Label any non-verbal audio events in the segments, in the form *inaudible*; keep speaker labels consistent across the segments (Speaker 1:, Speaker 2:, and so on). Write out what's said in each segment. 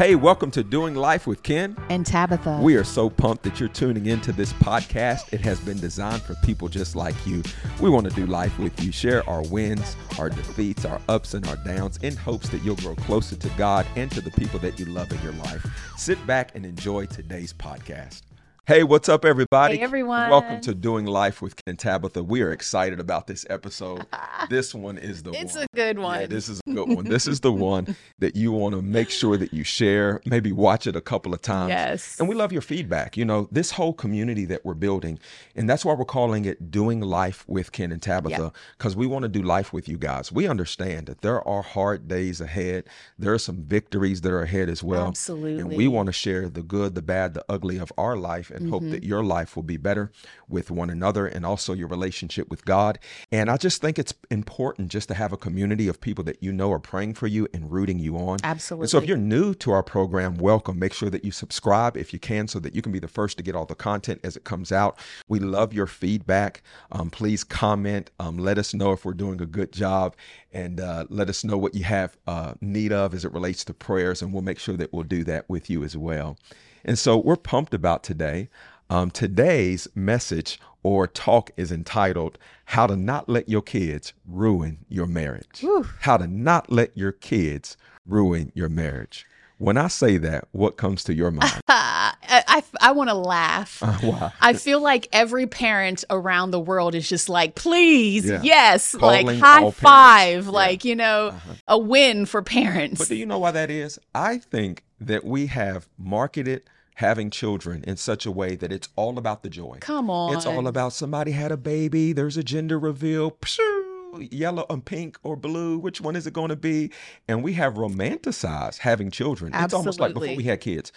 Speaker 1: Hey, welcome to Doing Life with Ken
Speaker 2: and Tabatha.
Speaker 1: We are so pumped that you're tuning into this podcast. It has been designed for people just like you. We want to do life with you, share our wins, our defeats, our ups and our downs in hopes that you'll grow closer to God and to the people that you love in your life. Sit back and enjoy today's podcast. Hey, what's up, everybody?
Speaker 2: Hey, everyone.
Speaker 1: Welcome to Doing Life with Ken and Tabatha. We are excited about this episode. *laughs* this one is the one.
Speaker 2: it's
Speaker 1: one.
Speaker 2: a good one.
Speaker 1: Yeah, this is a good one. this is the *laughs* one that you want to make sure that you share, maybe watch it a couple of times.
Speaker 2: Yes.
Speaker 1: And we love your feedback. You know, this whole community that we're building, and that's why we're calling it Doing Life with Ken and Tabatha, because we want to do life with you guys. We understand that there are hard days ahead, there are some victories that are ahead as well.
Speaker 2: Absolutely.
Speaker 1: And we want to share the good, the bad, the ugly of our life and hope that your life will be better with one another and also your relationship with God. And I just think it's important just to have a community of people that you know are praying for you and rooting you on.
Speaker 2: Absolutely.
Speaker 1: And so if you're new to our program, welcome. Make sure that you subscribe if you can so that you can be the first to get all the content as it comes out. We love your feedback. Um, please comment. Um, let us know if we're doing a good job and uh, let us know what you have uh, need of as it relates to prayers. And we'll make sure that we'll do that with you as well. And so we're pumped about today. Um, today's message or talk is entitled How to Not Let Your Kids Ruin Your Marriage.
Speaker 2: Whew.
Speaker 1: How to Not Let Your Kids Ruin Your Marriage. When I say that, what comes to your mind? *laughs*
Speaker 2: I, I, I want to laugh.
Speaker 1: Uh?
Speaker 2: I feel like every parent around the world is just like, please,
Speaker 1: Yeah.
Speaker 2: yes,
Speaker 1: Calling
Speaker 2: like high five,
Speaker 1: Yeah.
Speaker 2: like, you know,
Speaker 1: Uh-huh.
Speaker 2: a win for parents.
Speaker 1: But do you know why that is? I think that we have marketed having children in such a way that it's all about the joy.
Speaker 2: Come on.
Speaker 1: It's all about somebody had a baby, there's a gender reveal, pshoo, yellow and pink or blue, which one is it going to be? And we have romanticized having children. It's almost like before we had kids.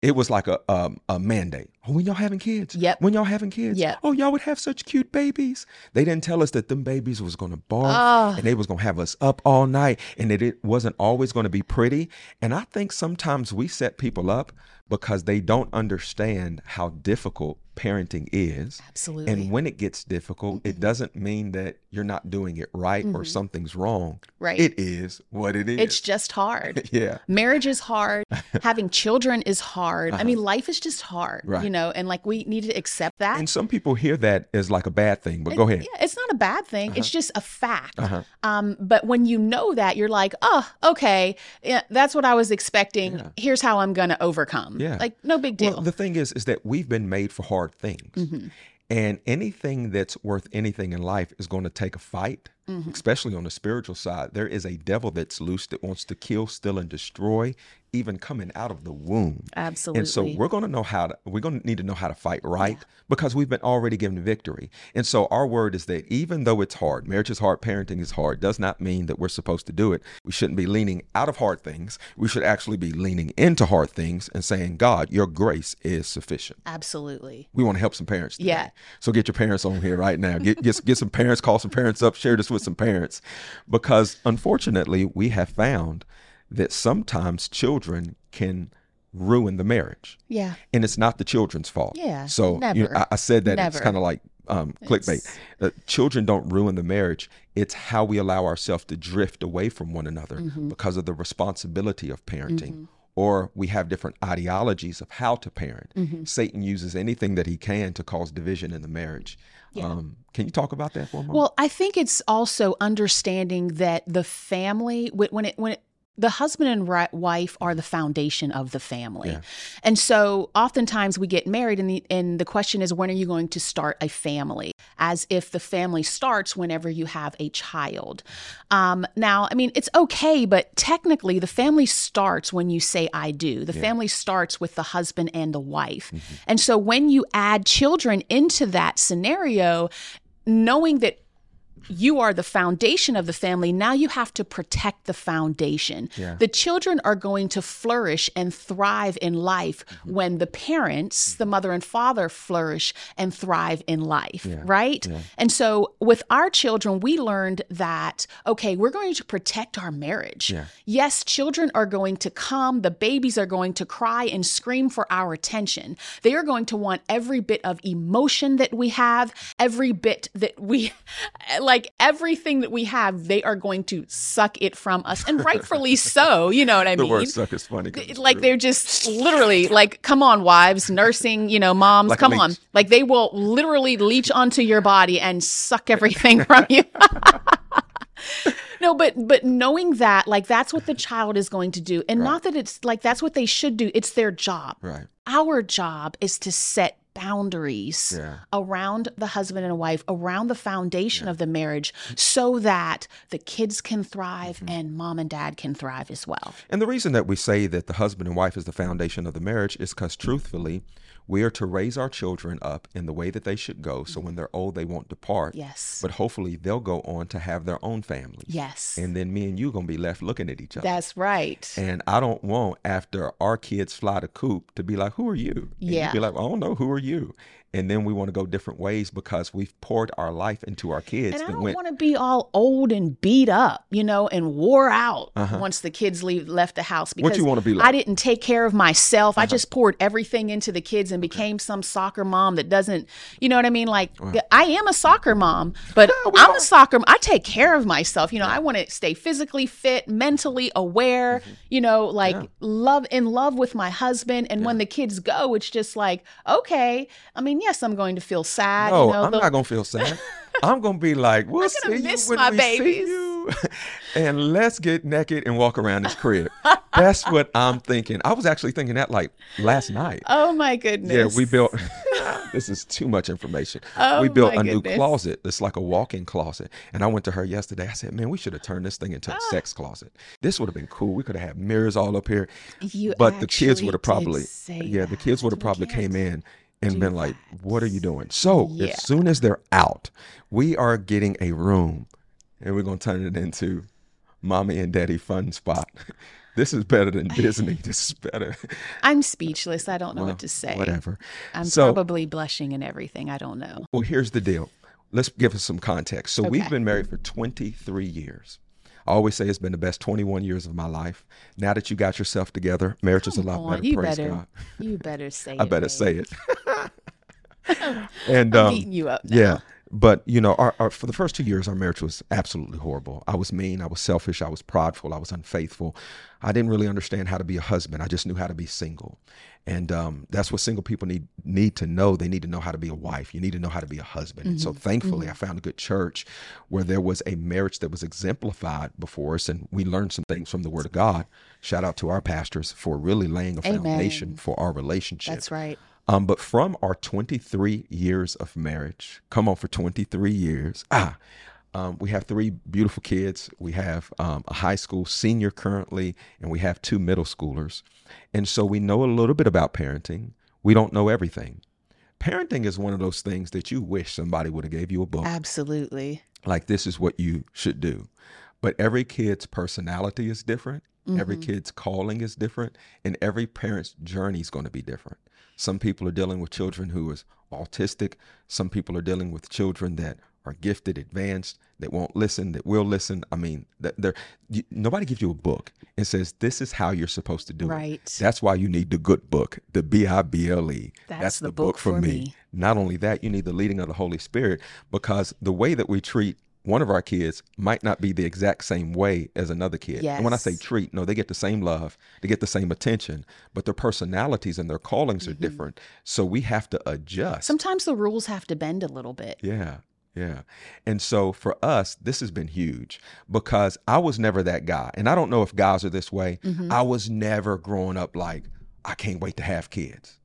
Speaker 1: It was like a um, a mandate. Oh, when y'all having kids?
Speaker 2: Yep.
Speaker 1: When y'all having kids?
Speaker 2: Yep.
Speaker 1: Oh, y'all would have such cute babies. They didn't tell us that them babies was gonna bark
Speaker 2: Oh.
Speaker 1: and they was gonna have us up all night and that it wasn't always gonna be pretty. And I think sometimes we set people up because they don't understand how difficult parenting is.
Speaker 2: Absolutely.
Speaker 1: And when it gets difficult, it mm-hmm. doesn't mean that you're not doing it right or mm-hmm. something's wrong.
Speaker 2: Right.
Speaker 1: It is what it is.
Speaker 2: it's just hard. *laughs*
Speaker 1: yeah.
Speaker 2: Marriage is hard. *laughs* Having children is hard. I mean, uh-huh. life is just hard,
Speaker 1: Uh-huh. Right.
Speaker 2: you know, and like we need to accept that.
Speaker 1: And some people hear that as like a bad thing, but go ahead.
Speaker 2: Yeah, it's not a bad thing. It's just a fact.
Speaker 1: Uh-huh.
Speaker 2: Um, but when you know that, you're like, oh, okay, yeah, that's what I was expecting.
Speaker 1: Yeah.
Speaker 2: Here's how I'm going to overcome.
Speaker 1: Yeah.
Speaker 2: Like, no big deal.
Speaker 1: Well, the thing is, is that we've been made for hard things.
Speaker 2: Mm-hmm.
Speaker 1: And anything that's worth anything in life is going to take a fight,
Speaker 2: Mm-hmm.
Speaker 1: especially on the spiritual side. There is a devil that's loose that wants to kill, steal, and destroy, even coming out of the womb.
Speaker 2: Absolutely.
Speaker 1: And so we're going to know how to, we're going to need to know how to fight right because we've been already given victory. And so our word is that even though it's hard, marriage is hard, parenting is hard, does not mean that we're supposed to do it. We shouldn't be leaning out of hard things. We should actually be leaning into hard things and saying, God, your grace is sufficient.
Speaker 2: Absolutely.
Speaker 1: We want to help some parents. Today.
Speaker 2: Yeah.
Speaker 1: So get your parents on here right now. Get, get get some parents. Call some parents up. Share this with some parents, because unfortunately, we have found that sometimes children can ruin the marriage,
Speaker 2: Yeah.
Speaker 1: and it's not the children's fault.
Speaker 2: Yeah,
Speaker 1: So you know. I, I said that it's kind of like um, clickbait. Uh, children don't ruin the marriage. It's how we allow ourselves to drift away from one another
Speaker 2: Mm-hmm.
Speaker 1: because of the responsibility of parenting. Or we have different ideologies of how to parent.
Speaker 2: Mm-hmm.
Speaker 1: Satan uses anything that he can to cause division in the marriage. Um, can you talk about that for a moment?
Speaker 2: Well, I think it's also understanding that the family, when when it, when it, the husband and wife are the foundation of the family.
Speaker 1: Yeah.
Speaker 2: And so oftentimes we get married and the, and the question is when are you going to start a family? As if the family starts whenever you have a child. Um, now, I mean, it's okay, but technically the family starts when you say I do. The family starts with the husband and the wife. And so when you add children into that scenario, knowing that you are the foundation of the family. Now you have to protect the foundation.
Speaker 1: Yeah.
Speaker 2: The children are going to flourish and thrive in life
Speaker 1: Mm-hmm.
Speaker 2: when the parents, the mother and father, flourish and thrive in life, right? And so with our children, we learned that, okay, we're going to protect our marriage.
Speaker 1: Yeah.
Speaker 2: Yes, children are going to come, the babies are going to cry and scream for our attention. They are going to want every bit of emotion that we have, every bit that we *laughs* like like everything that we have, they are going to suck it from us, and rightfully so. You know what I
Speaker 1: the *laughs*
Speaker 2: mean?
Speaker 1: The word suck is funny.
Speaker 2: like they're just literally like come on wives nursing you know moms
Speaker 1: Like
Speaker 2: come on like they will literally leech onto your body and suck everything *laughs* from you no but but knowing that like that's what the child is going to do and
Speaker 1: Right.
Speaker 2: not that it's like that's what they should do it's their job
Speaker 1: right.
Speaker 2: our job is to set boundaries
Speaker 1: Yeah.
Speaker 2: around the husband and wife, around the foundation of the marriage, so that the kids can thrive
Speaker 1: Mm-hmm.
Speaker 2: and mom and dad can thrive as well.
Speaker 1: And the reason that we say that the husband and wife is the foundation of the marriage is because, truthfully, we are to raise our children up in the way that they should go. So when they're old, they won't depart.
Speaker 2: Yes.
Speaker 1: But hopefully, they'll go on to have their own families.
Speaker 2: yes.
Speaker 1: And then me and you gonna be left looking at each other.
Speaker 2: That's right.
Speaker 1: and I don't want after our kids fly the coop to be like, "Who are you?" And
Speaker 2: Yeah.
Speaker 1: be like, "I don't know. Who are you?" And then we want to go different ways because we've poured our life into our kids
Speaker 2: and I don't
Speaker 1: went.
Speaker 2: want to be all old and beat up, you know, and wore out
Speaker 1: Uh-huh.
Speaker 2: once the kids leave left the house
Speaker 1: What you wanna be like? Uh-huh.
Speaker 2: I didn't take care of myself. I just poured everything into the kids and became some soccer mom that doesn't, you know what I mean? Like I am a soccer mom, but *laughs* I'm a soccer. I take care of myself. You know, I want to stay physically fit, mentally aware.
Speaker 1: Mm-hmm.
Speaker 2: You know, like love in love with my husband. And when the kids go, it's just like okay. I mean, yes, I'm going to feel sad.
Speaker 1: No,
Speaker 2: you know,
Speaker 1: I'm not gonna feel sad. *laughs* I'm gonna be like, we'll see
Speaker 2: miss
Speaker 1: you when
Speaker 2: my
Speaker 1: we
Speaker 2: babies.
Speaker 1: see you, *laughs* and let's get naked and walk around this crib. *laughs* That's what I'm thinking. I was actually thinking that like last night.
Speaker 2: Oh my goodness.
Speaker 1: Yeah, we built. this is too much information.
Speaker 2: Oh,
Speaker 1: we built a new closet. It's like a walk-in closet. And I went to her yesterday. I said, "Man, we should have turned this thing into a
Speaker 2: Ah.
Speaker 1: sex closet. This would have been cool. We could have had mirrors all up here.
Speaker 2: You
Speaker 1: but the kids would have probably, yeah, the kids would have probably came in and
Speaker 2: do
Speaker 1: been like,
Speaker 2: that.
Speaker 1: "What are you doing?" So
Speaker 2: Yeah.
Speaker 1: as soon as they're out, we are getting a room, and we're gonna turn it into mommy and daddy fun spot. *laughs* This is better than Disney. *laughs* This is better.
Speaker 2: I'm speechless. I don't know
Speaker 1: Well,
Speaker 2: what to say.
Speaker 1: Whatever.
Speaker 2: I'm
Speaker 1: So-
Speaker 2: probably blushing and everything. I don't know.
Speaker 1: Well, here's the deal. Let's give us some context. So we've been married for 23 years. I always say it's been the best 21 years of my life. Now that you got yourself together, marriage is a lot
Speaker 2: on,
Speaker 1: better.
Speaker 2: you
Speaker 1: Praise
Speaker 2: better,
Speaker 1: God.
Speaker 2: you better say *laughs*
Speaker 1: I
Speaker 2: it.
Speaker 1: I better
Speaker 2: babe.
Speaker 1: say it. *laughs* *laughs* and
Speaker 2: I'm
Speaker 1: um,
Speaker 2: beating you up. Now.
Speaker 1: yeah, but you know, our, our, for the first two years, our marriage was absolutely horrible. I was mean, I was selfish, I was prideful, I was unfaithful. I didn't really understand how to be a husband. I just knew how to be single, and um, that's what single people need need to know. They need to know how to be a wife. You need to know how to be a husband. And so, thankfully, I found a good church where there was a marriage that was exemplified before us, and we learned some things from the Word of God. Shout out to our pastors for really laying a
Speaker 2: Amen.
Speaker 1: foundation for our relationship.
Speaker 2: That's right.
Speaker 1: Um, but from our 23 years of marriage, come on, for 23 years, ah, um, we have three beautiful kids. We have um, a high school senior currently, and we have two middle schoolers. And so we know a little bit about parenting. We don't know everything. Parenting is one of those things that you wish somebody would have gave you a book
Speaker 2: Absolutely.
Speaker 1: like this is what you should do. But every kid's personality is different. Every kid's calling is different, and every parent's journey is going to be different. Some people are dealing with children who is autistic. Some people are dealing with children that are gifted, advanced, that won't listen, that will listen. I mean, you, nobody gives you a book and says this is how you're supposed to do
Speaker 2: Right.
Speaker 1: it. That's why you need the good book, the B I B L E.
Speaker 2: That's the book for me.
Speaker 1: Not only that, you need the leading of the Holy Spirit because the way that we treat one of our kids might not be the exact same way as another kid. And when I say treat, no, they get the same love, they get the same attention, but their personalities and their callings
Speaker 2: Mm-hmm.
Speaker 1: are different. So we have to adjust.
Speaker 2: Sometimes the rules have to bend a little bit.
Speaker 1: Yeah. Yeah. And so for us, this has been huge because I was never that guy. And I don't know if guys are this way.
Speaker 2: Mm-hmm.
Speaker 1: I was never growing up like, I can't wait to have kids.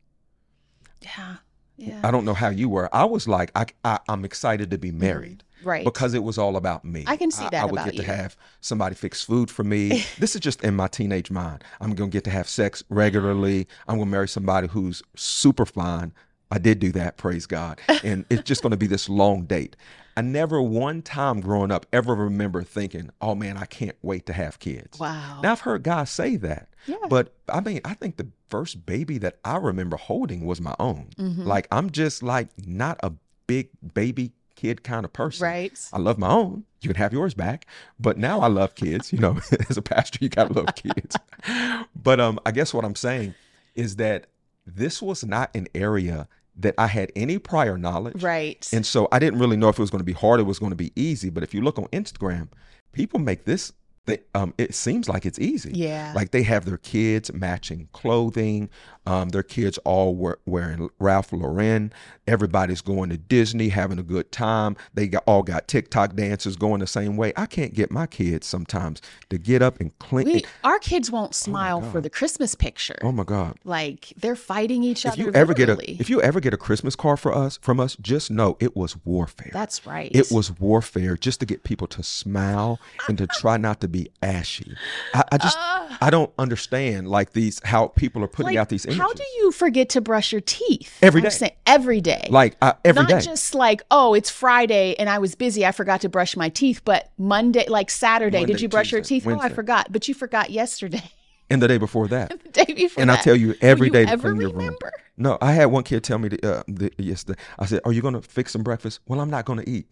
Speaker 2: Yeah. Yeah.
Speaker 1: I don't know how you were. I was like, I, I, I'm excited to be married.
Speaker 2: Right.
Speaker 1: Because it was all about me.
Speaker 2: I can see that
Speaker 1: I, would
Speaker 2: about
Speaker 1: get to have somebody fix food for me. *laughs* this is just in my teenage mind. I'm gonna get to have sex regularly. I'm gonna marry somebody who's super fine. I did do that, praise God. *laughs* And it's just gonna be this long date. I never one time growing up ever remember thinking, oh man, I can't wait to have kids.
Speaker 2: Wow.
Speaker 1: Now I've heard guys say that.
Speaker 2: Yeah.
Speaker 1: But I mean, I think the first baby that I remember holding was my own.
Speaker 2: Mm-hmm.
Speaker 1: Like I'm just like not a big baby kid kind of person.
Speaker 2: Right.
Speaker 1: I love my own. You can have yours back. But now I love kids. You know, *laughs* as a pastor, you gotta love kids. *laughs* but um, I guess what I'm saying is that this was not an area that I had any prior knowledge.
Speaker 2: Right.
Speaker 1: And so I didn't really know if it was going to be hard, it was going to be easy. But if you look on Instagram, people make this they, um, it seems like it's easy.
Speaker 2: Yeah.
Speaker 1: Like they have their kids matching clothing. Um, their kids all wear, wearing Ralph Lauren. Everybody's going to Disney, having a good time. They got, all got TikTok dancers going the same way. I can't get my kids sometimes to get up and clean.
Speaker 2: we, our kids won't smile for the Christmas picture.
Speaker 1: oh my God!
Speaker 2: Like they're fighting each
Speaker 1: If
Speaker 2: other.
Speaker 1: you ever get a if you ever get a Christmas card for us from us, just know it was warfare.
Speaker 2: That's right.
Speaker 1: It was warfare just to get people to smile and to try not to be ashy. I, I just *laughs* I don't understand like these how people are putting
Speaker 2: Like,
Speaker 1: out these images.
Speaker 2: How do you forget to brush your teeth
Speaker 1: Every day.
Speaker 2: saying every day?
Speaker 1: like uh, every
Speaker 2: Not
Speaker 1: day?
Speaker 2: just like, oh, it's Friday and I was busy. I forgot to brush my teeth. But Monday, like Saturday,
Speaker 1: Monday,
Speaker 2: did you brush your
Speaker 1: Tuesday,
Speaker 2: teeth? Oh, I forgot. But you forgot yesterday,
Speaker 1: and the day before that. *laughs*
Speaker 2: the day before.
Speaker 1: And I tell you every
Speaker 2: Will you
Speaker 1: day to
Speaker 2: ever
Speaker 1: your
Speaker 2: remember?
Speaker 1: No, I had one kid tell me the, uh, the, yesterday. I said, "Are you going to fix some breakfast?" Well, I'm not going to eat.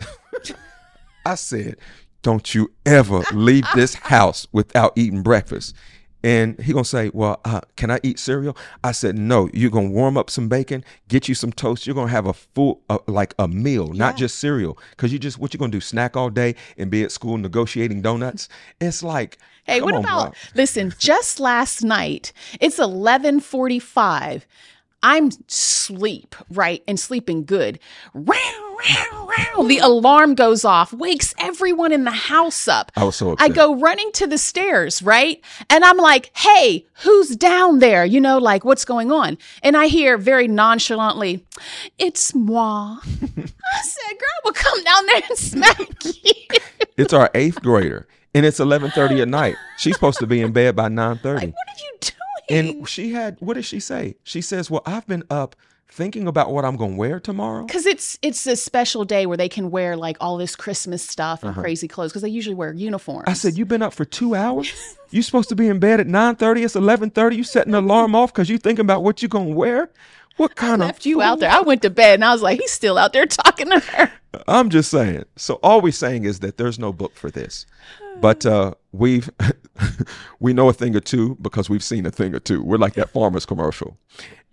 Speaker 1: *laughs* I said, "Don't you ever leave this *laughs* house without eating breakfast." And he gonna say, "Well, uh, can I eat cereal?" I said, "No. You're gonna warm up some bacon, get you some toast. You're gonna have a full, uh, like a meal, not just cereal. Because you just what you gonna do? Snack all day and be at school negotiating donuts? It's like,
Speaker 2: Hey, what
Speaker 1: on,
Speaker 2: about
Speaker 1: bro.
Speaker 2: listen, just last night, it's 11:45. I'm sleep, right? And sleeping good. Row, row, The alarm goes off, wakes everyone in the house up.
Speaker 1: I was so
Speaker 2: I go running to the stairs, right? And I'm like, hey, who's down there? You know, like, what's going on? And I hear very nonchalantly, it's moi. *laughs* I said, girl, we'll come down there and smack you.
Speaker 1: It's our eighth grader, and it's eleven thirty at night. She's supposed to be in bed by nine thirty.
Speaker 2: What are you doing?
Speaker 1: And she had what did she say? She says, "Well, I've been up thinking about what I'm going to wear tomorrow."
Speaker 2: Because it's it's a special day where they can wear like all this Christmas stuff and crazy clothes because they usually wear uniforms.
Speaker 1: Uh-huh. I said, "You've been up for two hours. *laughs* You supposed to be in bed at nine thirty. It's eleven thirty. You setting the alarm off because you thinking about what you're going to wear. What kind of
Speaker 2: left you out there. I went to bed and I was like, he's still out there talking to her.
Speaker 1: I'm just saying. So all we're saying is that there's no book for this, but uh, we've *laughs* we know a thing or two because we've seen a thing or two. We're like that farmer's commercial,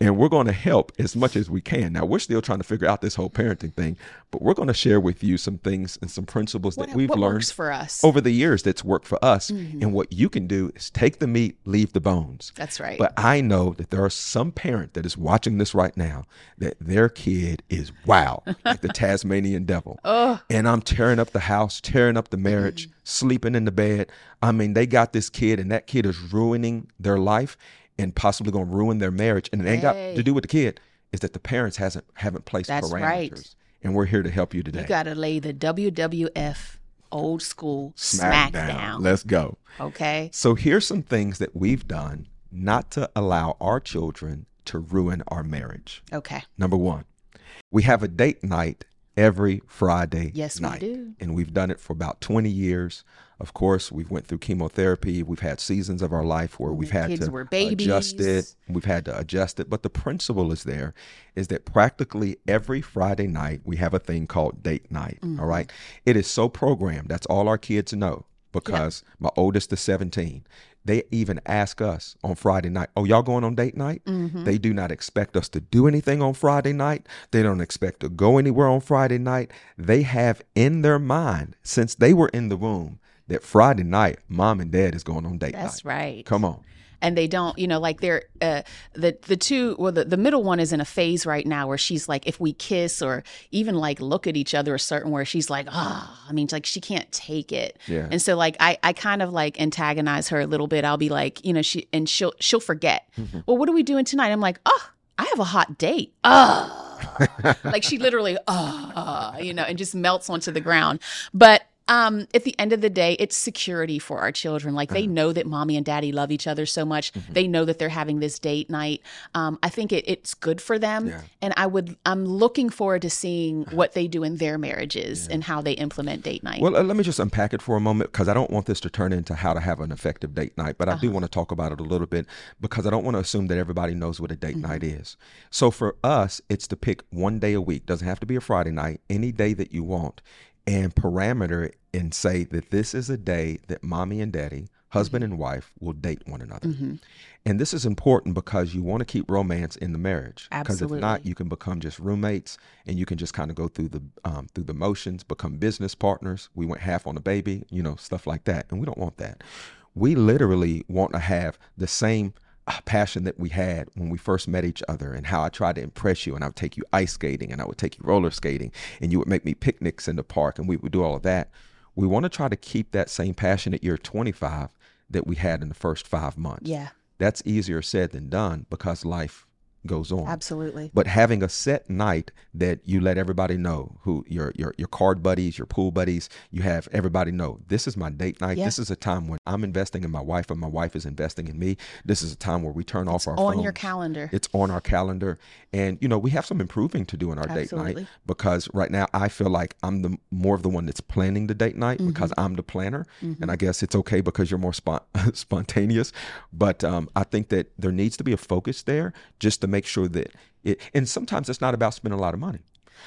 Speaker 1: and we're going to help as much as we can. Now we're still trying to figure out this whole parenting thing, but we're going to share with you some things and some principles that
Speaker 2: What,
Speaker 1: we've
Speaker 2: what
Speaker 1: learned
Speaker 2: for us?
Speaker 1: over the years that's worked for us.
Speaker 2: Mm-hmm.
Speaker 1: And what you can do is take the meat, leave the bones.
Speaker 2: That's right.
Speaker 1: But I know that there are some parent that is watching this right now that their kid is wow, like the *laughs* Tasmanian devil. And I'm tearing up the house, tearing up the marriage,
Speaker 2: Mm.
Speaker 1: sleeping in the bed. I mean, they got this kid, and that kid is ruining their life and possibly going to ruin their marriage. And it ain't got
Speaker 2: Hey.
Speaker 1: to do with the kid. Is that the parents hasn't haven't placed
Speaker 2: That's
Speaker 1: parameters.
Speaker 2: right.
Speaker 1: And we're here to help you today.
Speaker 2: you got to lay the WWF old school smack, down.
Speaker 1: Let's go.
Speaker 2: Okay.
Speaker 1: So here's some things that we've done not to allow our children to ruin our marriage.
Speaker 2: Okay.
Speaker 1: Number one, we have a date night every Friday
Speaker 2: Yes, we
Speaker 1: night.
Speaker 2: do.
Speaker 1: And we've done it for about 20 years. Of course, we've went through chemotherapy. We've had seasons of our life where we've had to adjust it. We've had to adjust it. But the principle is there is that practically every Friday night we have a thing called date night.
Speaker 2: Mm-hmm.
Speaker 1: all right. It is so programmed. That's all our kids know because my oldest is 17. They even ask us on Friday night, Oh, y'all going on date night?
Speaker 2: Mm-hmm.
Speaker 1: They do not expect us to do anything on Friday night. They don't expect to go anywhere on Friday night. They have in their mind, since they were in the womb, that Friday night, mom and dad is going on date
Speaker 2: That's
Speaker 1: night.
Speaker 2: right.
Speaker 1: Come on.
Speaker 2: and they don't you know like they're uh the the two well the, the middle one is in a phase right now where she's like if we kiss or even like look at each other a certain where she's like ah i mean like she can't take it
Speaker 1: Yeah.
Speaker 2: and so like i i kind of like antagonize her a little bit i'll be like you know she and she'll she'll forget
Speaker 1: Mm-hmm.
Speaker 2: well what are we doing tonight i'm like oh i have a hot date oh *laughs* like she literally oh you know and just melts onto the ground but um at the end of the day it's security for our children like
Speaker 1: Uh-huh.
Speaker 2: they know that mommy and daddy love each other so much
Speaker 1: Mm-hmm.
Speaker 2: they know that they're having this date night um i think it, it's good for them
Speaker 1: Yeah.
Speaker 2: and i would i'm looking forward to seeing what they do in their marriages and how they implement date night
Speaker 1: Well, uh, let me just unpack it for a moment because I don't want this to turn into how to have an effective date night, but I
Speaker 2: Uh-huh.
Speaker 1: do want to talk about it a little bit because I don't want to assume that everybody knows what a date
Speaker 2: Mm-hmm.
Speaker 1: night is. So for us, it's to pick one day a week. Doesn't have to be a Friday night, any day that you want, and parameter and say that this is a day that mommy and daddy husband and wife, will date one another.
Speaker 2: Mm-hmm.
Speaker 1: And this is important because you want to keep romance in the marriage. Because if not, you can become just roommates, and you can just kind of go through the um, through the motions, become business partners. We went half on the baby, you know, stuff like that, and we don't want that. We literally want to have the same passion that we had when we first met each other, and how I tried to impress you, and I would take you ice skating, and I would take you roller skating, and you would make me picnics in the park, and we would do all of that. We want to try to keep that same passion at year 25 that we had in the first five months
Speaker 2: Yeah,
Speaker 1: that's easier said than done because life goes on.
Speaker 2: absolutely.
Speaker 1: But having a set night that you let everybody know who your your your card buddies, your pool buddies, you have everybody know this is my date night.
Speaker 2: Yeah.
Speaker 1: This is a time when I'm investing in my wife and my wife is investing in me. This is a time where we turn off our
Speaker 2: On your calendar.
Speaker 1: It's on our calendar, and you know we have some improving to do in our date night because right now I feel like I'm the more of the one that's planning the date night
Speaker 2: Mm-hmm.
Speaker 1: because I'm the planner, and I guess it's okay because you're more spon- *laughs* spontaneous. But um, I think that there needs to be a focus there just to make sure that it. And sometimes it's not about spending a lot of money.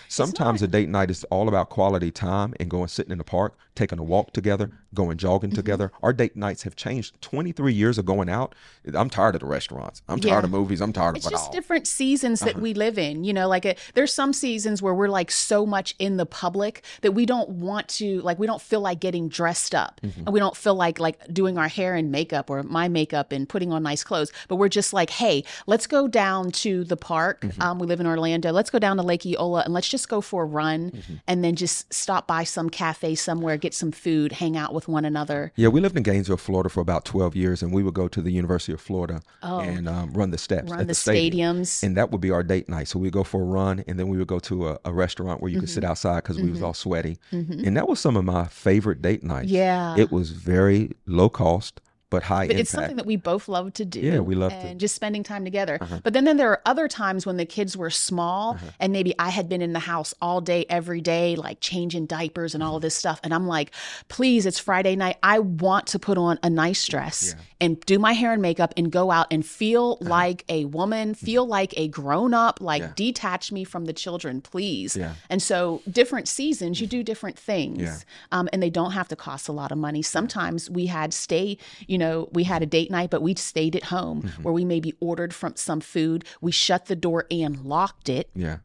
Speaker 1: Sometimes a date night is all about quality time and going sitting in the park, taking a walk together, going jogging
Speaker 2: Mm-hmm.
Speaker 1: together. Our date nights have changed. 23 years of going out. I'm tired of the restaurants. I'm tired
Speaker 2: Yeah.
Speaker 1: of movies. I'm tired
Speaker 2: it's
Speaker 1: of it
Speaker 2: just
Speaker 1: all.
Speaker 2: different seasons
Speaker 1: Uh-huh.
Speaker 2: that we live in you know like a, there's some seasons where we're like so much in the public that we don't want to like we don't feel like getting dressed up
Speaker 1: Mm-hmm.
Speaker 2: and we don't feel like like doing our hair and makeup or my makeup and putting on nice clothes but we're just like hey let's go down to the park
Speaker 1: Mm-hmm.
Speaker 2: um, we live in orlando let's go down to lake eola and let's just go for a run
Speaker 1: Mm-hmm.
Speaker 2: and then just stop by some cafe somewhere get some food hang out with one another
Speaker 1: Yeah, we lived in Gainesville, Florida for about 12 years, and we would go to the University of Florida and um, run the steps
Speaker 2: Oh. run
Speaker 1: at
Speaker 2: the,
Speaker 1: stadium.
Speaker 2: stadiums
Speaker 1: And that would be our date night. So we'd go for a run, and then we would go to a, a restaurant where you could sit
Speaker 2: Mm-hmm.
Speaker 1: outside because we was all sweaty. And that was some of my favorite date nights.
Speaker 2: Yeah.
Speaker 1: It was very low cost, but high
Speaker 2: but
Speaker 1: impact.
Speaker 2: it's something that we both love to do.
Speaker 1: Yeah, we love to-
Speaker 2: and just spending time together.
Speaker 1: Uh-huh.
Speaker 2: But then, then there are other times when the kids were small, and maybe I had been in the house all day, every day, like changing diapers and
Speaker 1: Mm-hmm.
Speaker 2: all of this stuff, and I'm like, please, it's Friday night. I want to put on a nice dress and do my hair and makeup and go out and feel
Speaker 1: Uh-huh.
Speaker 2: like a woman,
Speaker 1: Mm-hmm.
Speaker 2: feel like a grown up, like detach me from the children, please.
Speaker 1: Yeah.
Speaker 2: And so, different seasons, you do different things,
Speaker 1: Yeah.
Speaker 2: um, and they don't have to cost a lot of money. Sometimes we had stay, you know, we had a date night, but we stayed at home
Speaker 1: Mm-hmm.
Speaker 2: where we maybe ordered from some food. We shut the door and locked it,
Speaker 1: yeah.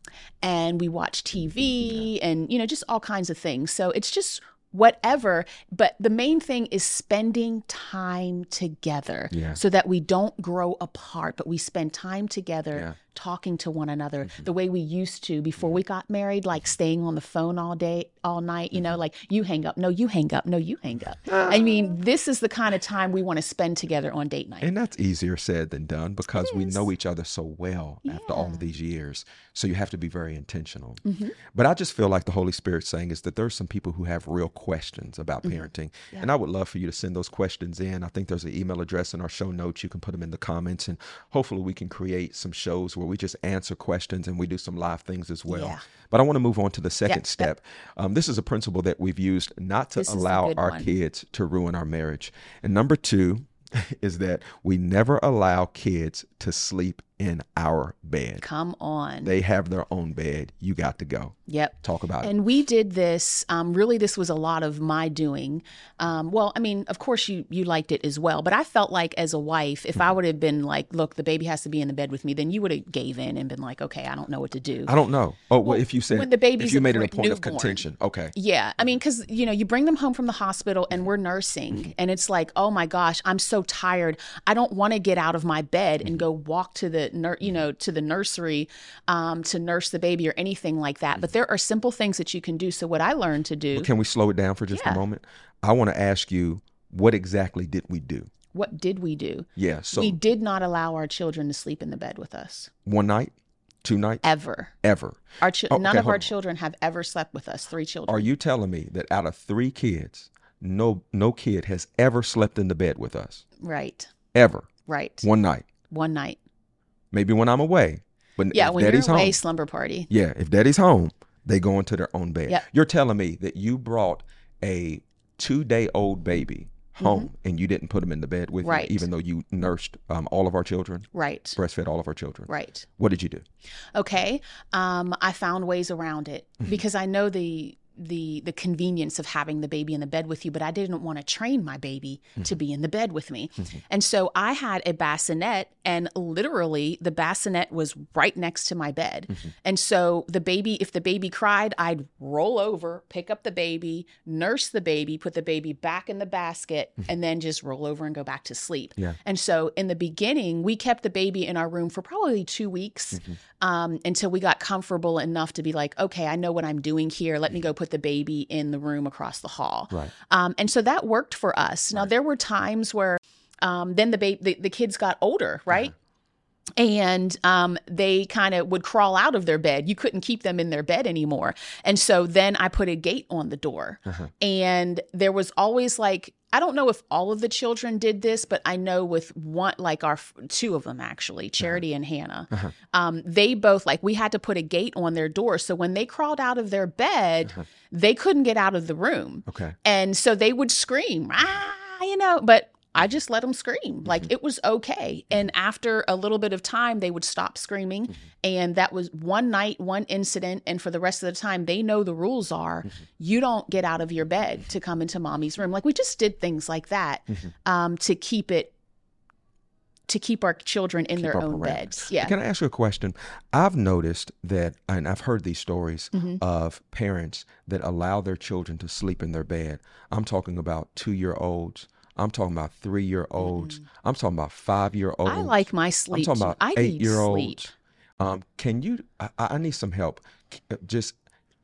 Speaker 2: and we watched TV and you know just all kinds of things. So it's just whatever. But the main thing is spending time together,
Speaker 1: Yeah.
Speaker 2: so that we don't grow apart, but we spend time together.
Speaker 1: Yeah.
Speaker 2: Talking to one another the way we used to before we got married, like staying on the phone all day, all night, you know, like you hang up, no, you hang up, no, you hang up. I mean, this is the kind of time we want to spend together on date night.
Speaker 1: And that's easier said than done because we know each other so well after all of these years. So you have to be very intentional.
Speaker 2: Mm-hmm.
Speaker 1: But I just feel like the Holy Spirit's saying is that there's some people who have real questions about
Speaker 2: Mm-hmm.
Speaker 1: parenting. And I would love for you to send those questions in. I think there's an email address in our show notes. You can put them in the comments and hopefully we can create some shows where we just answer questions and we do some live things as well.
Speaker 2: Yeah.
Speaker 1: But I want to move on to the second
Speaker 2: yep.
Speaker 1: step. Um, this is a principle that we've used not to
Speaker 2: This
Speaker 1: allow our
Speaker 2: one.
Speaker 1: kids to ruin our marriage. And number two *laughs* is that we never allow kids to sleep in our bed.
Speaker 2: Come on.
Speaker 1: They have their own bed. You got to go.
Speaker 2: Yep.
Speaker 1: Talk about it.
Speaker 2: And we did this. Um, really, this was a lot of my doing. Um, well, I mean, of course, you you liked it as well. But I felt like, as a wife, if
Speaker 1: Mm-hmm.
Speaker 2: I would have been like, "Look, the baby has to be in the bed with me," then you would have gave in and been like, "Okay, I don't know what to do."
Speaker 1: I don't know. Oh, well, if you said
Speaker 2: when the baby's
Speaker 1: if you made it a point of contention, okay.
Speaker 2: Yeah, I mean, because you know, you bring them home from the hospital and we're nursing, and it's like, oh my gosh, I'm so tired. I don't want to get out of my bed and go walk to the nur- you know, to the nursery um, to nurse the baby or anything like that. But there are simple things that you can do. So what I learned to do,
Speaker 1: Can we slow it down for just
Speaker 2: Yeah.
Speaker 1: a moment? I want to ask you, what exactly did we do?
Speaker 2: what did we do?
Speaker 1: Yeah. So
Speaker 2: we did not allow our children to sleep in the bed with us
Speaker 1: one night, two nights,
Speaker 2: ever.
Speaker 1: ever.
Speaker 2: Our chi-
Speaker 1: Oh,
Speaker 2: none of our
Speaker 1: on.
Speaker 2: children have ever slept with us. Three children.
Speaker 1: Are you telling me that out of three kids, no no kid has ever slept in the bed with us?
Speaker 2: right?
Speaker 1: Ever.
Speaker 2: Right.
Speaker 1: One night.
Speaker 2: One night.
Speaker 1: Maybe when I'm away. But
Speaker 2: Yeah,
Speaker 1: if
Speaker 2: when
Speaker 1: daddy's
Speaker 2: you're away,
Speaker 1: home.
Speaker 2: slumber party.
Speaker 1: Yeah, if daddy's home, they go into their own bed.
Speaker 2: Yep.
Speaker 1: You're telling me that you brought a two day old baby home and you didn't put him in the bed with
Speaker 2: Mm-hmm. Right.
Speaker 1: you, even though you nursed um, all of our children,
Speaker 2: Right.
Speaker 1: breastfed all of our children.
Speaker 2: Right.
Speaker 1: What did you do?
Speaker 2: Okay. Um, I found ways around it
Speaker 1: Mm-hmm.
Speaker 2: because I know the the the convenience of having the baby in the bed with you, but I didn't want to train my baby mm-hmm. to be in the bed with me. Mm-hmm. And so I had a bassinet and literally the bassinet was right next to my bed. Mm-hmm. And so the baby if the baby cried, I'd roll over, pick up the baby, nurse the baby, put the baby back in the basket mm-hmm. and then just roll over and go back to sleep.
Speaker 1: Yeah.
Speaker 2: And so in the beginning, we kept the baby in our room for probably 2 weeks mm-hmm. Um, until we got comfortable enough to be like, okay, I know what I'm doing here. Let me go put the baby in the room across the hall.
Speaker 1: Right.
Speaker 2: Um, and so that worked for us. Now, right. there were times where um, then the, ba- the, the kids got older, right? Uh-huh and um, they kind of would crawl out of their bed. You couldn't keep them in their bed anymore. And so then I put a gate on the door. Uh-huh. And there was always like, I don't know if all of the children did this, but I know with one, like our two of them actually, uh-huh. Charity uh-huh. and Hannah, uh-huh. um, they both like we had to put a gate on their door. So when they crawled out of their bed, uh-huh. they couldn't get out of the room.
Speaker 1: Okay.
Speaker 2: And so they would scream, ah, you know, but I just let them scream. Like mm-hmm. it was okay. And after a little bit of time, they would stop screaming. Mm-hmm. And that was one night, one incident. And for the rest of the time, they know the rules are mm-hmm. you don't get out of your bed to come into mommy's room. Like we just did things like that mm-hmm. um, to keep it to keep our children in keep their own beds. Yeah.
Speaker 1: Can I ask you a question? I've noticed that, and I've heard these stories mm-hmm. of parents that allow their children to sleep in their bed. I'm talking about two year olds I'm talking about three year olds. Mm-hmm. I'm talking about five year olds. I
Speaker 2: like my sleep.
Speaker 1: I'm talking about
Speaker 2: I
Speaker 1: eight year olds. Um, can you? I, I, need some help. Uh, just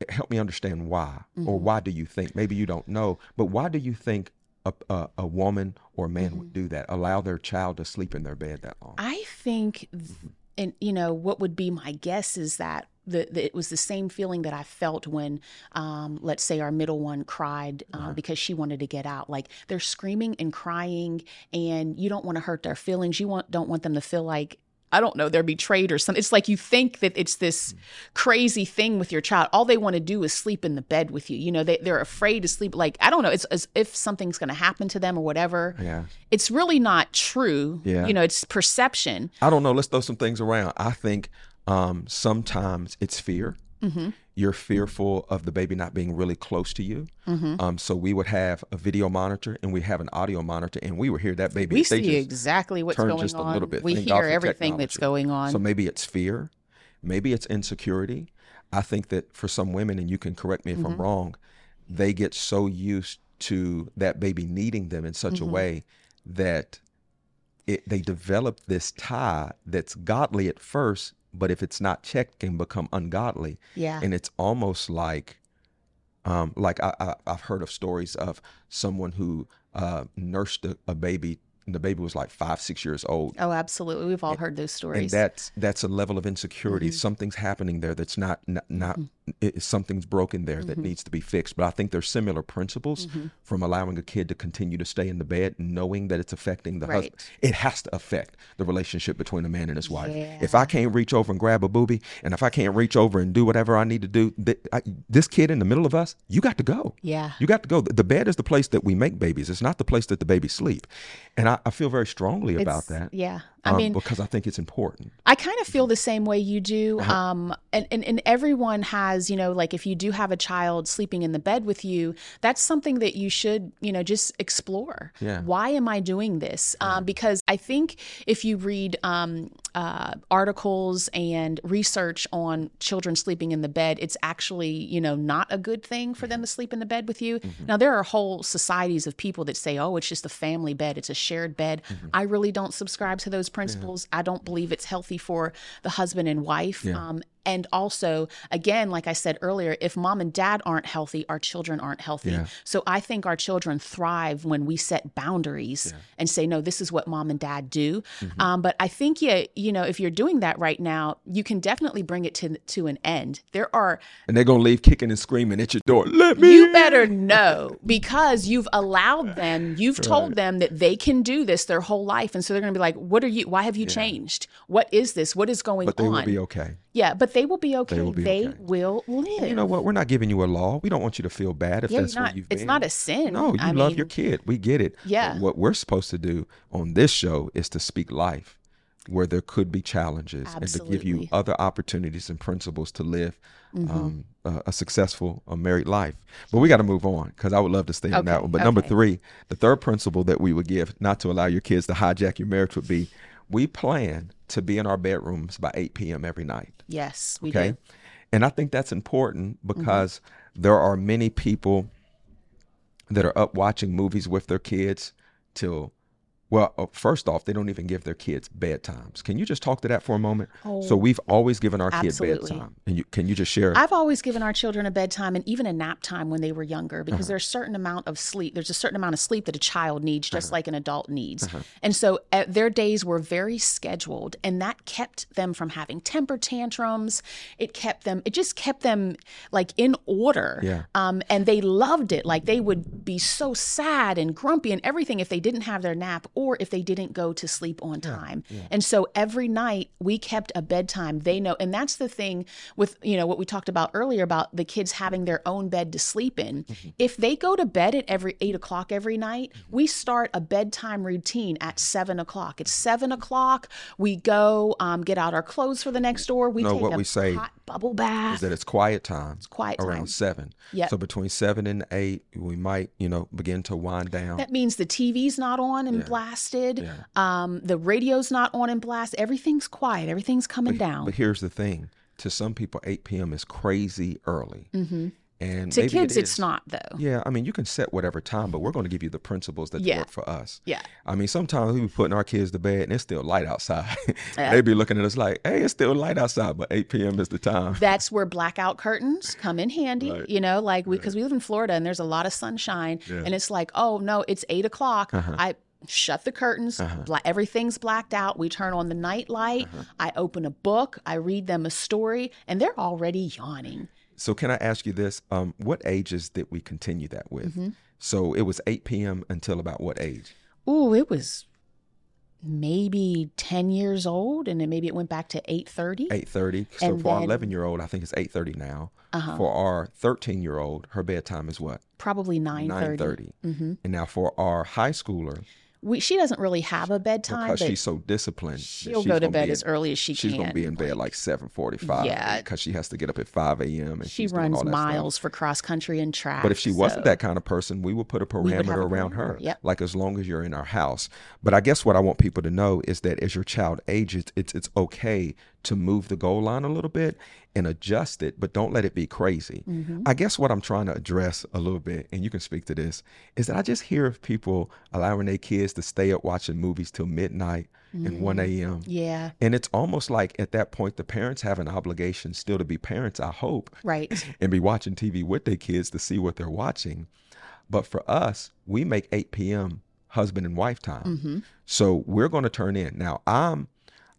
Speaker 1: help me understand why, mm-hmm. or why do you think? Maybe you don't know, but why do you think a, a, a woman or a man mm-hmm. would do that? Allow their child to sleep in their bed that long?
Speaker 2: I think, mm-hmm. and you know, what would be my guess is that the, the, it was the same feeling that I felt when, um, let's say, our middle one cried uh, uh-huh. because she wanted to get out. Like they're screaming and crying, and you don't want to hurt their feelings. You want don't want them to feel like I don't know, they're betrayed or something. It's like you think that it's this mm. crazy thing with your child. All they want to do is sleep in the bed with you. You know, they, they're afraid to sleep. Like, I don't know, it's as if something's going to happen to them or whatever.
Speaker 1: Yeah.
Speaker 2: It's really not true.
Speaker 1: Yeah.
Speaker 2: You know, it's perception.
Speaker 1: I don't know. Let's throw some things around. I think um, sometimes it's fear. Mm-hmm. You're fearful of the baby not being really close to you. Mm-hmm. Um, so we would have a video monitor and we have an audio monitor, and we would hear that baby.
Speaker 2: We see exactly what's going just on. A little bit. We Thank hear everything technology. that's going on.
Speaker 1: So maybe it's fear, maybe it's insecurity. I think that for some women, and you can correct me if mm-hmm. I'm wrong, they get so used to that baby needing them in such a mm-hmm. way that it, they develop this tie that's godly at first, but if it's not checked, can become ungodly.
Speaker 2: Yeah.
Speaker 1: And it's almost like, um, like I, I, have heard of stories of someone who uh, nursed a, a baby and the baby was like five, six years old.
Speaker 2: Oh, absolutely. We've all heard those stories.
Speaker 1: And that's that's a level of insecurity. Mm-hmm. Something's happening there that's not not, not mm-hmm it, something's broken there that mm-hmm. needs to be fixed. But I think there's similar principles mm-hmm. from allowing a kid to continue to stay in the bed, knowing that it's affecting the right. husband. It has to affect the relationship between a man and his wife.
Speaker 2: Yeah.
Speaker 1: If I can't reach over and grab a booby, and if I can't reach over and do whatever I need to do, th- I, this kid in the middle of us, you got to go.
Speaker 2: Yeah,
Speaker 1: you got to go. The bed is the place that we make babies. It's not the place that the babies sleep, and I, I feel very strongly
Speaker 2: it's,
Speaker 1: about that.
Speaker 2: Yeah,
Speaker 1: I um, mean, because I think it's important.
Speaker 2: I kind of feel the same way you do. Uh-huh. Um, and, and, and everyone has, you know, like if you do have a child sleeping in the bed with you, that's something that you should, you know, just explore.
Speaker 1: Yeah.
Speaker 2: Why am I doing this? Um, because I think if you read um, uh, articles and research on children sleeping in the bed, it's actually, you know, not a good thing for them to sleep in the bed with you. Mm-hmm. Now, there are whole societies of people that say, oh, it's just a family bed, it's a shared bed. Mm-hmm. I really don't subscribe to those principles. Yeah. I don't believe it's healthy for the husband and wife.
Speaker 1: Yeah.
Speaker 2: Um, and also, again, like I said earlier, if mom and dad aren't healthy, our children aren't healthy.
Speaker 1: Yeah.
Speaker 2: So I think our children thrive when we set boundaries yeah. and say, no, this is what mom and dad do. Mm-hmm. Um, but I think, yeah, you know, if you're doing that right now, you can definitely bring it to, to an end. There are.
Speaker 1: And they're going to leave kicking and screaming at your door. Let me.
Speaker 2: You better know because you've allowed them, you've right. told them that they can do this their whole life. And so they're going to be like, what are you, why have you yeah. changed? What is this? What is going on?
Speaker 1: But they on? will be okay.
Speaker 2: Yeah, but they will be okay. They will, be they okay. will live.
Speaker 1: You know what? We're not giving you a law. We don't want you to feel bad if yeah, that's
Speaker 2: not,
Speaker 1: what you've
Speaker 2: It's
Speaker 1: been.
Speaker 2: not a sin.
Speaker 1: No, you
Speaker 2: I
Speaker 1: love
Speaker 2: mean,
Speaker 1: your kid. We get it.
Speaker 2: Yeah.
Speaker 1: What we're supposed to do on this show is to speak life. where there could be challenges and to give you other opportunities and principles to live
Speaker 2: Mm-hmm.
Speaker 1: um, a, a successful uh, married life. But we got to move on because I would love to stay on that one. But number three, the third principle that we would give, not to allow your kids to hijack your marriage, would be we plan to be in our bedrooms by 8 p.m. every night.
Speaker 2: Yes, we
Speaker 1: Okay.
Speaker 2: do.
Speaker 1: And I think that's important
Speaker 2: Mm-hmm.
Speaker 1: because there are many people that are up watching movies with their kids till, well, uh, first off, they don't even give their kids bedtimes. Can you just talk to that for a moment? so
Speaker 2: Oh,
Speaker 1: we've always given our kids bedtime. And you, can you just share?
Speaker 2: I've always given our children a bedtime and even a nap time when they were younger because
Speaker 1: Uh-huh.
Speaker 2: there's a certain amount of sleep. There's a certain amount of sleep that a child needs,
Speaker 1: Uh-huh.
Speaker 2: just like an adult needs. And so uh, their days were very scheduled, and that kept them from having temper tantrums. It kept them, it just kept them like in order.
Speaker 1: Yeah.
Speaker 2: Um, and they loved it. Like they would be so sad and grumpy and everything if they didn't have their nap or if they didn't go to sleep on time. And so every night we kept a bedtime. They know, and that's the thing with you know what we talked about earlier about the kids having their own bed to sleep in. If they go to bed at every eight o'clock every night, we start a bedtime routine at seven o'clock. It's seven o'clock. We go um, get out our clothes for the next door. We
Speaker 1: No,
Speaker 2: take
Speaker 1: what we say
Speaker 2: hot bubble bath.
Speaker 1: is that it's quiet time. It's
Speaker 2: quiet time.
Speaker 1: around
Speaker 2: time.
Speaker 1: seven.
Speaker 2: Yeah.
Speaker 1: So between seven and eight, we might, you know, begin to wind down.
Speaker 2: That means the TV's not on and blasted.
Speaker 1: Yeah.
Speaker 2: Um, the radio's not on and blast. Everything's quiet. Everything's coming down.
Speaker 1: But here's the thing: to some people, 8 p.m. is crazy early, mm-hmm. And
Speaker 2: to kids,
Speaker 1: it
Speaker 2: it's not though.
Speaker 1: Yeah, I mean, you can set whatever time, but we're going to give you the principles that
Speaker 2: Yeah.
Speaker 1: work for us.
Speaker 2: Yeah.
Speaker 1: I mean, sometimes we be putting our kids to bed and it's still light outside. *laughs* they be looking at us like, "Hey, it's still light outside," but 8 p.m. is the time.
Speaker 2: That's where blackout curtains come in handy,
Speaker 1: Right.
Speaker 2: you know, like we because we, live in Florida and there's a lot of sunshine, and it's like, oh no, it's eight o'clock.
Speaker 1: Uh-huh.
Speaker 2: I shut the curtains, bla- everything's blacked out. We turn on the night light.
Speaker 1: Uh-huh.
Speaker 2: I open a book, I read them a story, and they're already yawning.
Speaker 1: So, can I ask you this? Um, what ages did we continue that with?
Speaker 2: Mm-hmm.
Speaker 1: So it was 8 p.m. until about what age?
Speaker 2: Oh, it was maybe 10 years old and then maybe it went back to 8.30
Speaker 1: 8:30. So
Speaker 2: And
Speaker 1: for our 11 year old, I think it's 8:30 now.
Speaker 2: Uh-huh.
Speaker 1: For our 13 year old, her bedtime is what?
Speaker 2: probably 9.30
Speaker 1: 9:30.
Speaker 2: Mm-hmm.
Speaker 1: And now for our high schooler,
Speaker 2: we, she doesn't really have a bedtime
Speaker 1: because she's so disciplined,
Speaker 2: she'll go to bed
Speaker 1: in-
Speaker 2: as early as she
Speaker 1: she's
Speaker 2: can She's
Speaker 1: gonna be in bed like 7:45.
Speaker 2: Yeah.
Speaker 1: because she has to get up at 5 a.m. and
Speaker 2: she runs
Speaker 1: that stuff.
Speaker 2: miles for cross country and track
Speaker 1: But if she wasn't that kind of person, we would put a parameter
Speaker 2: a
Speaker 1: around
Speaker 2: parameter,
Speaker 1: her.
Speaker 2: yep.
Speaker 1: Like as long as you're in our house. But I guess what I want people to know is that as your child ages, it's it's okay to move the goal line a little bit and adjust it, but don't let it be crazy.
Speaker 2: Mm-hmm.
Speaker 1: I guess what I'm trying to address a little bit, and you can speak to this, is that I just hear of people allowing their kids to stay up watching movies till midnight and 1 a.m.
Speaker 2: yeah
Speaker 1: And it's almost like at that point, the parents have an obligation still to be parents, I hope,
Speaker 2: right *laughs*
Speaker 1: and be watching TV with their kids to see what they're watching. But for us, we make 8 p.m. husband and wife time. So we're going to turn in. Now, I'm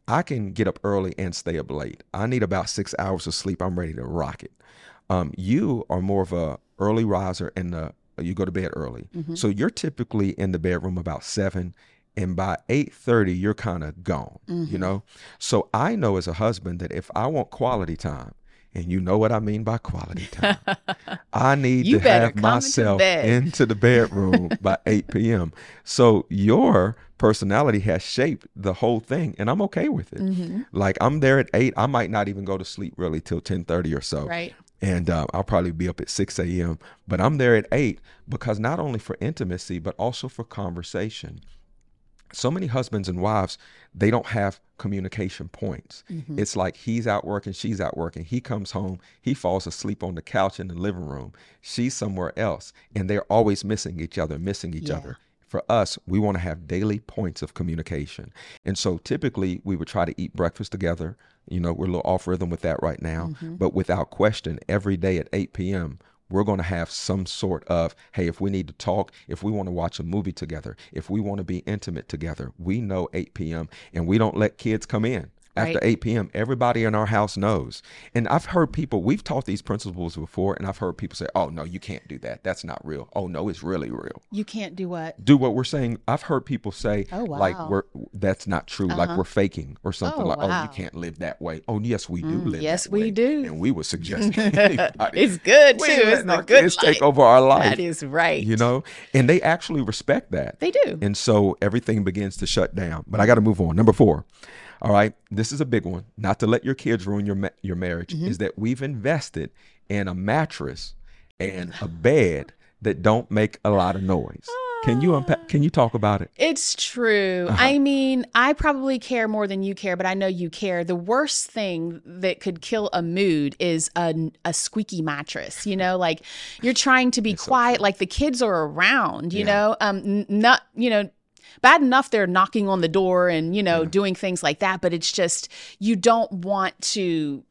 Speaker 1: I can get up early and stay up late. I need about six hours of sleep. I'm ready to rock it. Um, you are more of a early riser and uh, you go to bed early. So you're typically in the bedroom about seven, and by eight thirty you're kind of gone. You know. So I know as a husband that if I want quality time, and you know what I mean by quality *laughs* time, I need to have myself into the bedroom by 8 p.m. So your personality has shaped the whole thing, and I'm okay with it.
Speaker 2: Mm-hmm.
Speaker 1: Like I'm there at eight. I might not even go to sleep really till 10:30 or so.
Speaker 2: right
Speaker 1: And uh, I'll probably be up at 6 a.m. But I'm there at 8 because not only for intimacy, but also for conversation. So many husbands and wives, they don't have communication points.
Speaker 2: Mm-hmm.
Speaker 1: It's like he's out working, she's out working. He comes home, he falls asleep on the couch in the living room. She's somewhere else. And they're always missing each other, missing each
Speaker 2: Yeah.
Speaker 1: other. For us, we want to have daily points of communication. And so typically we would try to eat breakfast together. You know, we're a little off rhythm with that right now. Mm-hmm. But without question, every day at 8 p.m., we're going to have some sort of hey if we need to talk if we want to watch a movie together if we want to be intimate together we know 8 p.m and we don't let kids come in after
Speaker 2: Right.
Speaker 1: 8 p.m everybody in our house knows and i've heard people we've taught these principles before and i've heard people say oh no you can't do that that's not real oh no it's really real
Speaker 2: you can't do what
Speaker 1: do what we're saying i've heard people say
Speaker 2: Oh,
Speaker 1: like
Speaker 2: wow.
Speaker 1: we're that's not true like uh-huh. we're faking or something
Speaker 2: Oh,
Speaker 1: like oh
Speaker 2: wow.
Speaker 1: you can't live that way oh yes we do mm, live
Speaker 2: yes, we
Speaker 1: way.
Speaker 2: do.
Speaker 1: and we would suggest *laughs* *laughs*
Speaker 2: it's good too it's
Speaker 1: not
Speaker 2: good life.
Speaker 1: take over our life.
Speaker 2: that is right
Speaker 1: You know, and they actually respect that.
Speaker 2: they do
Speaker 1: And so everything begins to shut down. But I got to move on. Number four, All right, this is a big one. Not to let your kids ruin your ma- your marriage
Speaker 2: Mm-hmm.
Speaker 1: is that we've invested in a mattress and a bed that don't make a lot of noise. Can you unpack? Can you talk about it?
Speaker 2: It's true.
Speaker 1: Uh-huh.
Speaker 2: I mean, I probably care more than you care, but I know you care. The worst thing that could kill a mood is a, a squeaky mattress. You know, like you're trying to be quiet, like the kids are around, you
Speaker 1: Yeah.
Speaker 2: know, um, not, you know, bad enough they're knocking on the door and, you know, doing things like that, but it's just, you don't want to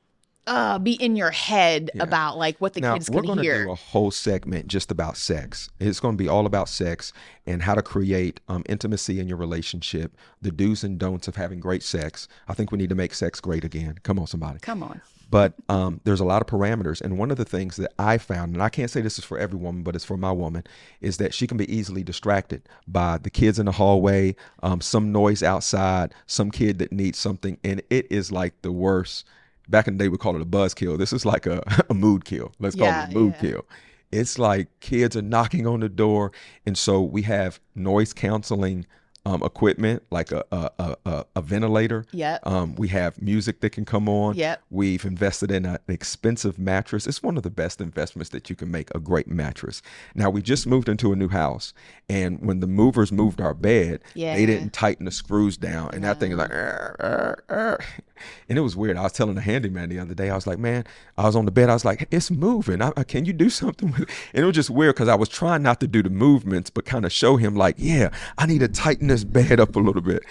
Speaker 2: uh, be in your head about like what the
Speaker 1: now
Speaker 2: kids
Speaker 1: we're
Speaker 2: can
Speaker 1: going to
Speaker 2: hear.
Speaker 1: do a whole segment just about sex. It's going to be all about sex and how to create um, intimacy in your relationship, the do's and don'ts of having great sex. I think we need to make sex great again. Come on, somebody.
Speaker 2: Come on.
Speaker 1: But um, there's a lot of parameters and one of the things that i found and i can't say this is for every woman but it's for my woman is that she can be easily distracted by the kids in the hallway um, some noise outside some kid that needs something and it is like the worst. Back in the day we call it a buzz kill this is like a, *laughs* a mood kill. Let's call it a mood
Speaker 2: yeah.
Speaker 1: kill. It's like kids are knocking on the door and so we have noise canceling um, equipment like a, a, a, a, ventilator
Speaker 2: Yeah.
Speaker 1: um, we have music that can come on.
Speaker 2: Yep.
Speaker 1: We've invested in a- an expensive mattress. It's one of the best investments that you can make, a great mattress. Now, we just moved into a new house, and when the movers moved our bed,
Speaker 2: Yeah.
Speaker 1: they didn't tighten the screws down, and that thing is like, "Arr, arr, arr." *laughs* and it was weird. I was telling the handyman the other day, I was like, man, I was on the bed, I was like, it's moving. I, I- can you do *laughs* something with it? And it was just weird because I was trying not to do the movements, but kind of show him, like, yeah, I need to tighten this bed up a little bit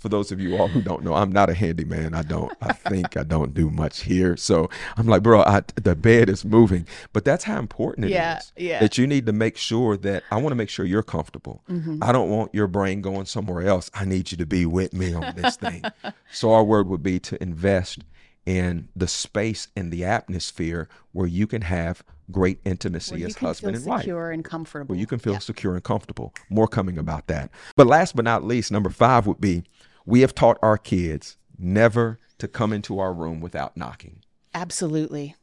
Speaker 1: for those of you all who don't know, I'm not a handyman. I don't. I think I don't do much here. So I'm like, bro, I, the bed is moving. But that's how important it is.
Speaker 2: Yeah, yeah.
Speaker 1: That you need to make sure that I want to make sure you're comfortable.
Speaker 2: Mm-hmm.
Speaker 1: I don't want your brain going somewhere else. I need you to be with me on this thing. *laughs* so our word would be to invest in the space and the atmosphere where you can have great intimacy as husband and wife
Speaker 2: secure and comfortable.
Speaker 1: where you can feel secure and comfortable. More coming about that. But last but not least, number five would be we have taught our kids never to come into our room without knocking.
Speaker 2: Absolutely.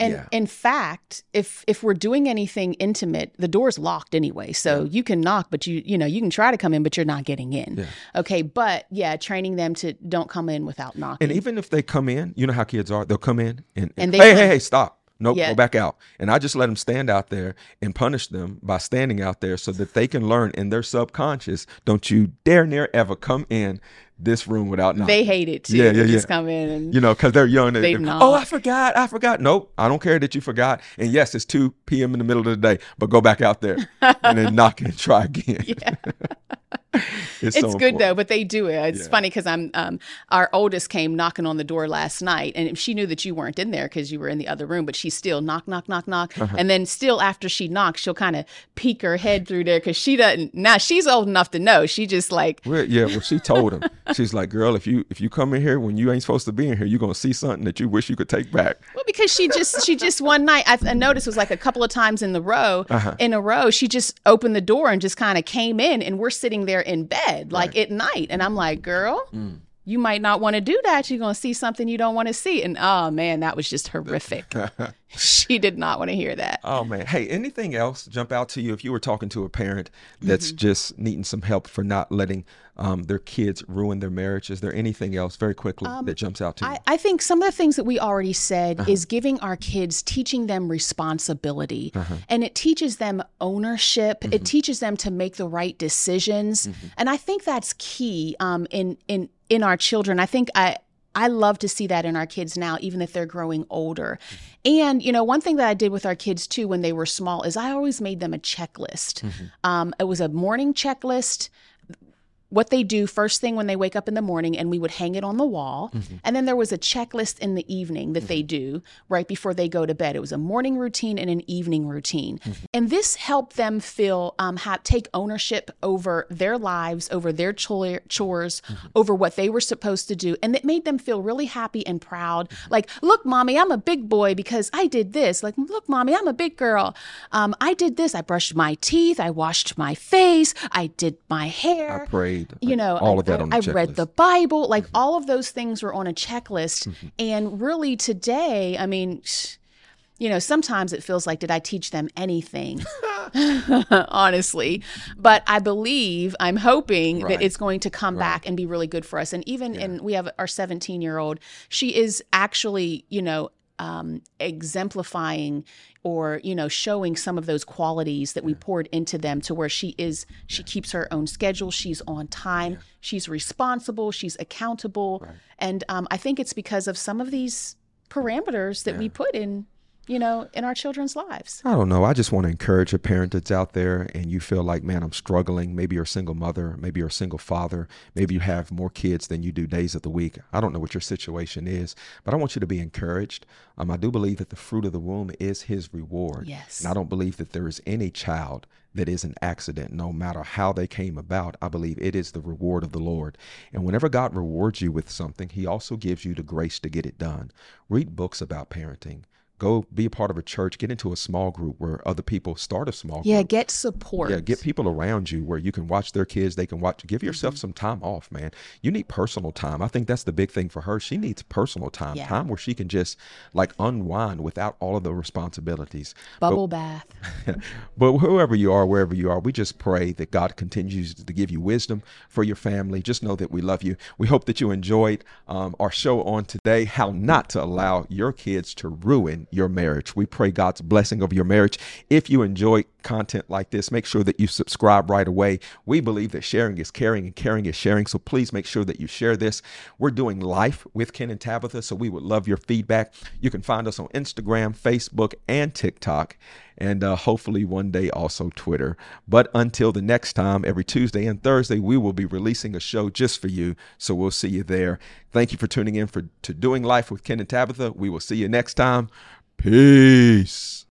Speaker 2: And
Speaker 1: Yeah.
Speaker 2: in fact, if if we're doing anything intimate, the door's locked anyway. So you can knock, but you you know, you can try to come in, but you're not getting in. Okay. But yeah, training them to don't come in without knocking.
Speaker 1: And even if they come in, you know how kids are, they'll come in and,
Speaker 2: And they
Speaker 1: hey, hey, hey, stop. Nope,
Speaker 2: Yeah.
Speaker 1: go back out. And I just let them stand out there and punish them by standing out there so that they can learn in their subconscious, don't you dare near ever come in this room without knocking.
Speaker 2: they hate it too.
Speaker 1: Yeah, yeah,
Speaker 2: They Just come in and
Speaker 1: You know, because they're young. They,
Speaker 2: They
Speaker 1: oh, I forgot. I forgot. Nope. I don't care that you forgot. And yes, it's 2 p.m. in the middle of the day, but go back out there *laughs* and then knock and try again. *laughs* *laughs* it's
Speaker 2: it's
Speaker 1: so
Speaker 2: good
Speaker 1: important.
Speaker 2: though, but they do it. It's
Speaker 1: Yeah.
Speaker 2: funny because I'm um our oldest came knocking on the door last night, and she knew that you weren't in there because you were in the other room, but she still knock, knock, knock, knock,
Speaker 1: Uh-huh.
Speaker 2: and then still after she knocks, she'll kind of peek her head through there because she doesn't. Now she's old enough to know. She just like
Speaker 1: Well, yeah, well, she told him. *laughs* She's like, girl, if you if you come in here when you ain't supposed to be in here, you're gonna see something that you wish you could take back.
Speaker 2: Well, because she just she just one night I, I noticed it was like a couple of times in the row
Speaker 1: Uh-huh.
Speaker 2: in a row she just opened the door and just kind of came in and we're sitting there in bed like at night and I'm like girl
Speaker 1: Mm.
Speaker 2: you might not want to do that you're gonna see something you don't want to see and oh man that was just horrific *laughs* *laughs* she did not want to hear that
Speaker 1: Oh man. Hey, anything else jump out to you if you were talking to a parent that's
Speaker 2: Mm-hmm.
Speaker 1: just needing some help for not letting um, their kids ruin their marriage? Is there anything else very quickly that jumps out to you?
Speaker 2: Um, I, I think some of the things that we already said
Speaker 1: Uh-huh.
Speaker 2: is giving our kids, teaching them responsibility.
Speaker 1: Uh-huh.
Speaker 2: And it teaches them ownership.
Speaker 1: Mm-hmm.
Speaker 2: It teaches them to make the right decisions. And I think that's key um, in, in, in our children. I think I, I love to see that in our kids now, even if they're growing older. And, you know, one thing that I did with our kids too when they were small is I always made them a checklist. Um, it was a morning checklist what they do first thing when they wake up in the morning and we would hang it on the wall. Mm-hmm. And then there was a checklist in the evening that they mm-hmm. do right before they go to bed. It was a morning routine and an evening routine. Mm-hmm. And this helped them feel um, take ownership over their lives over their chore, chores over what they were supposed to do. And it made them feel really happy and proud. Like look mommy i'm a big boy because i did this. Like look mommy i'm a big girl. Um, i did this. I brushed my teeth. I washed my face. I did my hair.
Speaker 1: I prayed.
Speaker 2: You know,
Speaker 1: all
Speaker 2: I,
Speaker 1: of that
Speaker 2: I,
Speaker 1: on the
Speaker 2: I
Speaker 1: checklist.
Speaker 2: read the Bible, like all of those things were on a checklist. And really today, I mean, you know, sometimes it feels like, did I teach them anything? *laughs* *laughs* honestly. But I believe, I'm hoping
Speaker 1: Right.
Speaker 2: that it's going to come
Speaker 1: Right.
Speaker 2: back and be really good for us. And even
Speaker 1: Yeah.
Speaker 2: in, we have our 17 year old, she is actually, you know, um, exemplifying or you know showing some of those qualities that we poured into them to where she is she keeps her own schedule she's on time she's responsible she's accountable.
Speaker 1: Right.
Speaker 2: and um, i think it's because of some of these parameters that we put in you know in our children's lives
Speaker 1: I don't know. I just want to encourage a parent that's out there and you feel like, man, I'm struggling. Maybe you're a single mother. Maybe you're a single father. Maybe you have more kids than you do days of the week. I don't know what your situation is, but I want you to be encouraged. Um, I do believe that the fruit of the womb is his reward.
Speaker 2: Yes.
Speaker 1: And I don't believe that there is any child that is an accident, no matter how they came about. I believe it is the reward of the Lord. And whenever God rewards you with something, he also gives you the grace to get it done. Read books about parenting. Go be a part of a church. Get into a small group where other people start a small group.
Speaker 2: yeah
Speaker 1: group.
Speaker 2: get support
Speaker 1: Yeah, get people around you where you can watch their kids. They can watch. Give yourself
Speaker 2: Mm-hmm.
Speaker 1: some time off, man. You need personal time. I think that's the big thing for her. She needs personal time,
Speaker 2: Yeah.
Speaker 1: time where she can just like unwind without all of the responsibilities.
Speaker 2: bubble bath *laughs*
Speaker 1: But whoever you are, wherever you are, we just pray that God continues to give you wisdom for your family. Just know that we love you. We hope that you enjoyed um, our show on today, how not to allow your kids to ruin your marriage. We pray God's blessing over your marriage. If you enjoy content like this, make sure that you subscribe right away. We believe that sharing is caring and caring is sharing. So please make sure that you share this. We're doing life with Ken and Tabatha, so we would love your feedback. You can find us on Instagram, Facebook, and TikTok and uh, hopefully one day also Twitter. But until the next time, every Tuesday and Thursday, we will be releasing a show just for you. So we'll see you there. Thank you for tuning in for to Doing Life with Ken and Tabatha. We will see you next time. Peace.